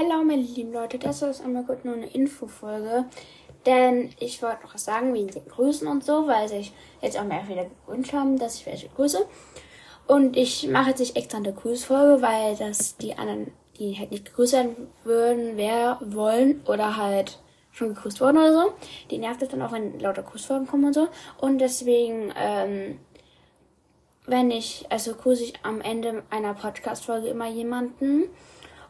Hallo meine lieben Leute, das ist einmal kurz nur eine Infofolge. Denn ich wollte noch was sagen wegen den Grüßen und so, weil sich jetzt auch mehr wieder gewünscht haben, dass ich welche grüße. Und ich mache jetzt nicht extra eine Grüßfolge, weil das die anderen, die halt nicht gegrüßt werden würden, wer wollen oder halt schon gegrüßt worden oder so. Die nervt es dann auch, wenn lauter Grüßfolgen kommen und so. Und deswegen, ähm, wenn ich, also grüße ich am Ende einer Podcast-Folge immer jemanden.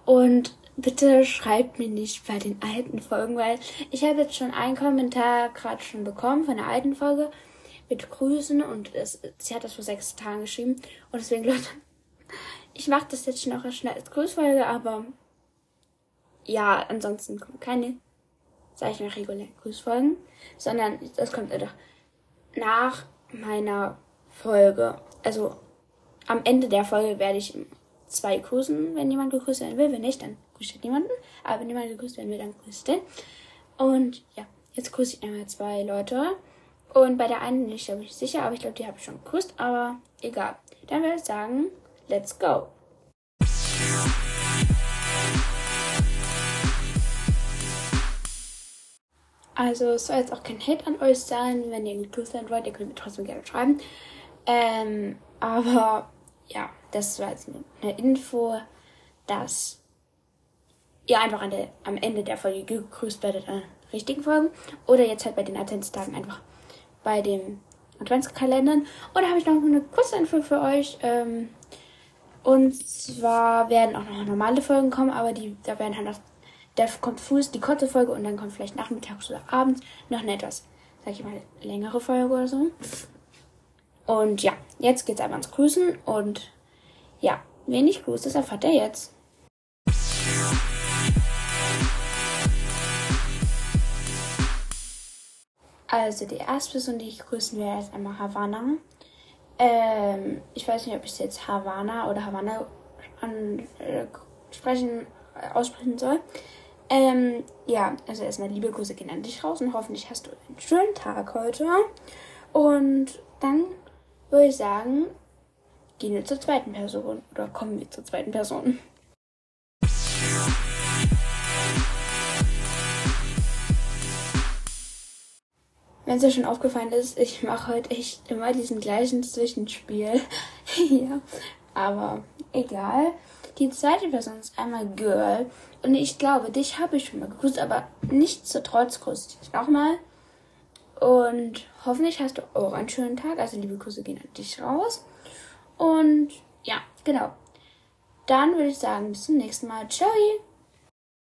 Und bitte schreibt mir nicht bei den alten Folgen, weil ich habe jetzt schon einen Kommentar gerade schon bekommen von der alten Folge mit Grüßen und es, sie hat das vor sechs Tagen geschrieben. Und deswegen, Leute, ich mache das jetzt schon auch schnell als Grüßfolge, aber ja, ansonsten kommt keine sage ich mal, regulären Grüßfolgen, sondern das kommt einfach nach meiner Folge. Also am Ende der Folge werde ich zwei grüßen, wenn jemand gegrüßt werden will. Wenn nicht, dann grüßt halt niemanden. Aber wenn jemand gegrüßt werden will, dann grüßt den. Und ja, jetzt grüße ich einmal zwei Leute. Und bei der einen bin ich glaube ich sicher, aber ich glaube, die habe ich schon gegrüßt. Aber egal. Dann würde ich sagen, let's go. Also es soll jetzt auch kein Hate an euch sein, wenn ihr gegrüßt werden wollt, ihr könnt mir trotzdem gerne schreiben. Ähm, aber ja, das war jetzt eine Info, dass ihr einfach an der, am Ende der Folge gegrüßt werdet an richtigen Folgen. Oder jetzt halt bei den Adventstagen einfach bei den Adventskalendern. Und da habe ich noch eine kurze Info für euch. Ähm, und zwar werden auch noch normale Folgen kommen, aber die, da werden halt noch da kommt früh die kurze Folge und dann kommt vielleicht nachmittags oder abends noch eine etwas, sag ich mal, längere Folge oder so. Und ja, jetzt geht's einfach ans Grüßen und ja, wen ich grüße, das erfahrt ihr jetzt. Also die erste Person, die ich grüßen werde, ist einmal Havana. Ähm, ich weiß nicht, ob ich es jetzt Havana oder Havana an, äh, sprechen, äh, aussprechen soll. Ähm, ja, also erstmal liebe Grüße gehen an dich raus und hoffentlich hast du einen schönen Tag heute. Und dann würde ich sagen, gehen wir zur zweiten Person oder kommen wir zur zweiten Person. Wenn es dir schon aufgefallen ist, ich mache heute echt immer diesen gleichen Zwischenspiel. ja, aber egal. Die zweite Person ist einmal Girl. Und ich glaube, dich habe ich schon mal gegrüßt, aber nichtsdestotrotz grüße ich dich nochmal. Und hoffentlich hast du auch einen schönen Tag. Also liebe Grüße gehen an dich raus. Und ja, genau. Dann würde ich sagen, bis zum nächsten Mal. Ciao!